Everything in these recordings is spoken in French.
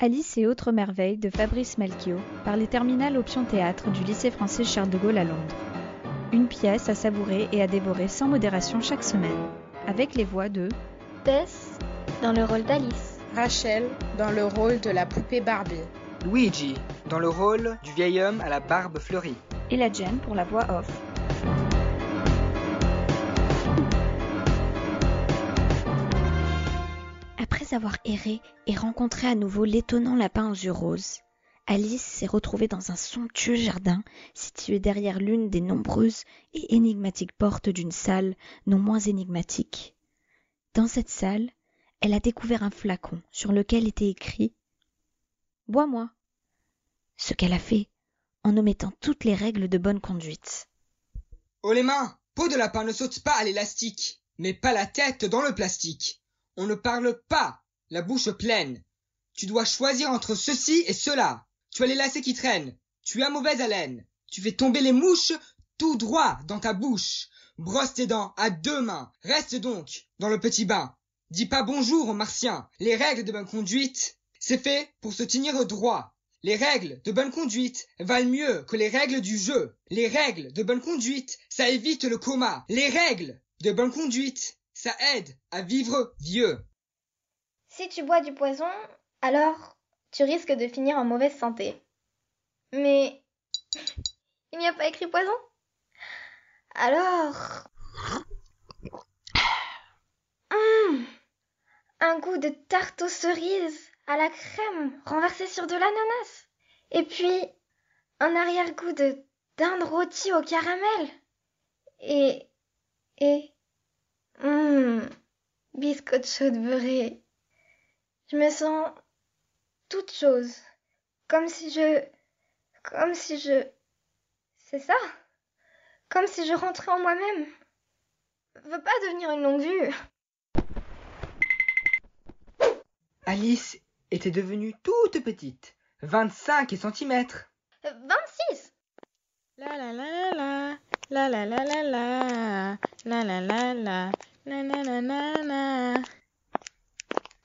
Alice et autres merveilles de Fabrice Melchior par les terminales option théâtre du lycée français Charles de Gaulle à Londres. Une pièce à savourer et à dévorer sans modération chaque semaine, avec les voix de Bess dans le rôle d'Alice, Rachel dans le rôle de la poupée Barbie, Luigi dans le rôle du vieil homme à la barbe fleurie. et la Jen pour la voix off. Après avoir erré et rencontré à nouveau l'étonnant lapin aux yeux roses, Alice s'est retrouvée dans un somptueux jardin situé derrière l'une des nombreuses et énigmatiques portes d'une salle non moins énigmatique. Dans cette salle, elle a découvert un flacon sur lequel était écrit Bois-moi. Ce qu'elle a fait en omettant toutes les règles de bonne conduite. Oh les mains Peau de lapin ne saute pas à l'élastique, mais pas la tête dans le plastique. On ne parle pas, la bouche pleine. Tu dois choisir entre ceci et cela. Tu as les lacets qui traînent. Tu as mauvaise haleine. Tu fais tomber les mouches tout droit dans ta bouche. Brosse tes dents à deux mains. Reste donc dans le petit bain. Dis pas bonjour aux martiens. Les règles de bonne conduite, c'est fait pour se tenir droit. Les règles de bonne conduite valent mieux que les règles du jeu. Les règles de bonne conduite, ça évite le coma. Les règles de bonne conduite, ça aide à vivre vieux. Si tu bois du poison, alors tu risques de finir en mauvaise santé. Mais il n'y a pas écrit poison? Alors... Hum, un goût de tarte aux cerises à la crème renversée sur de l'ananas. Et puis un arrière-goût de dinde rôtie au caramel. Et... et... Hum, biscotto de beurré. Je me sens toute chose. Comme si je. Comme si je. C'est ça? Comme si je rentrais en moi-même. Veux pas devenir une longue vue. Alice était devenue toute petite, 25 centimètres. Euh, 26 La la la la la la la la la la la la la la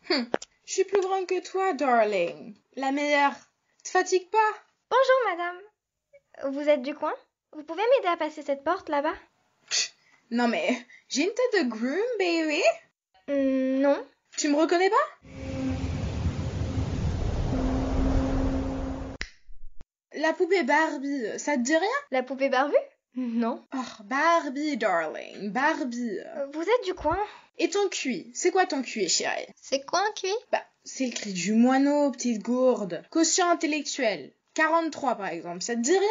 Hum, Je suis plus grande que toi, darling. La meilleure. Te fatigue pas Bonjour, madame. Vous êtes du coin? Vous pouvez m'aider à passer cette porte là-bas? Non mais, j'ai une tête de groom, baby. Hmm, Non. Tu me reconnais pas? La poupée Barbie, ça te dit rien? La poupée barbue Non. Oh, Barbie, darling, Barbie. Euh, Vous êtes du coin Et ton QI C'est quoi ton QI, chérie? C'est quoi un QI Bah, c'est le cri du moineau, petite gourde. Quotient intellectuel. 43, par exemple. Ça te dit rien?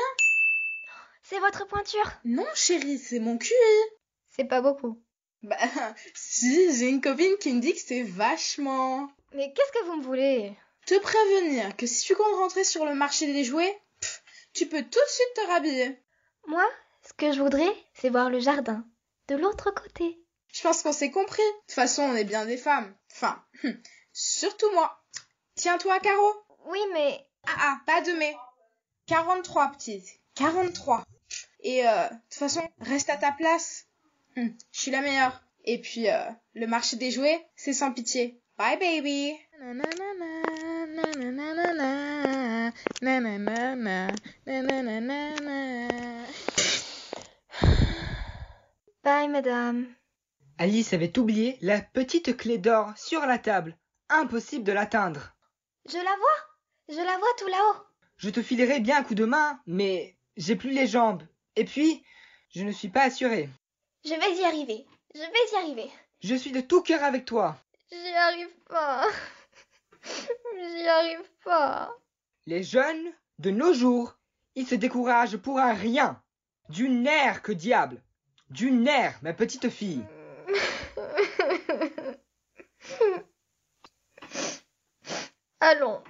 C'est votre pointure? Non, chérie, c'est mon QI. C'est pas beaucoup. Bah, si, j'ai une copine qui me dit que c'est vachement. Mais qu'est-ce que vous me voulez? Te prévenir que si tu comptes rentrer sur le marché des jouets, pff, tu peux tout de suite te rhabiller. Moi, ce que je voudrais, c'est voir le jardin. De l'autre côté. Je pense qu'on s'est compris. De toute façon, on est bien des femmes. Enfin, hum, surtout moi. Tiens-toi, Caro. Oui, mais... Ah ah, pas de mais. 43, petite. 43. Et euh, de toute façon, reste à ta place. Hum, je suis la meilleure. Et puis, euh, le marché des jouets, c'est sans pitié. Bye, baby. Bye, madame. Alice avait oublié la petite clé d'or sur la table. Impossible de l'atteindre. Je la vois Je la vois tout là-haut. Je te filerai bien un coup de main, mais j'ai plus les jambes. Et puis, je ne suis pas assuré. Je vais y arriver. Je vais y arriver. Je suis de tout cœur avec toi. J'y arrive pas. J'y arrive pas. Les jeunes de nos jours, ils se découragent pour un rien. Du nerf que diable. Du nerf, ma petite fille. Allons.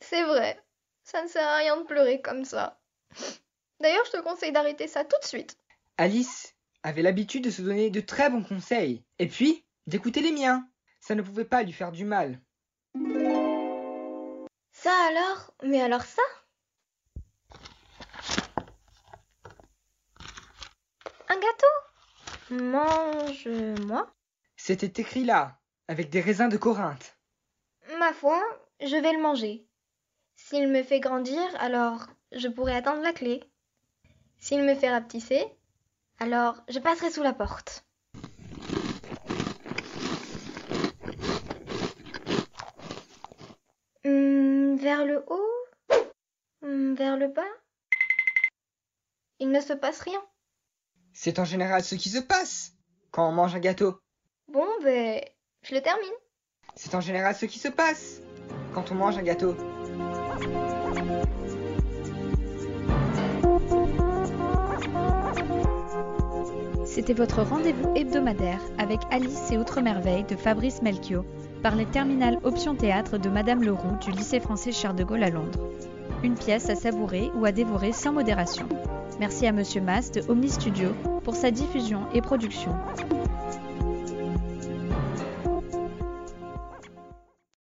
C'est vrai. Ça ne sert à rien de pleurer comme ça. D'ailleurs, je te conseille d'arrêter ça tout de suite. Alice avait l'habitude de se donner de très bons conseils, et puis d'écouter les miens. Ça ne pouvait pas lui faire du mal. Ça alors? Mais alors ça? Un gâteau? Mange-moi. C'était écrit là, avec des raisins de Corinthe. Ma foi, je vais le manger. S'il me fait grandir, alors je pourrai atteindre la clé. S'il me fait rapetisser, alors je passerai sous la porte. Hum, vers le haut? Hum, Vers le bas? Il ne se passe rien. C'est en général ce qui se passe quand on mange un gâteau. Bon, ben, je le termine. C'est en général ce qui se passe quand on mange un gâteau. C'était votre rendez-vous hebdomadaire avec Alice et Autres Merveilles de Fabrice Melchior par les terminales Option Théâtre de Madame Leroux du lycée français Charles de Gaulle à Londres. Une pièce à savourer ou à dévorer sans modération. Merci à Monsieur Mas de Omni Studio pour sa diffusion et production.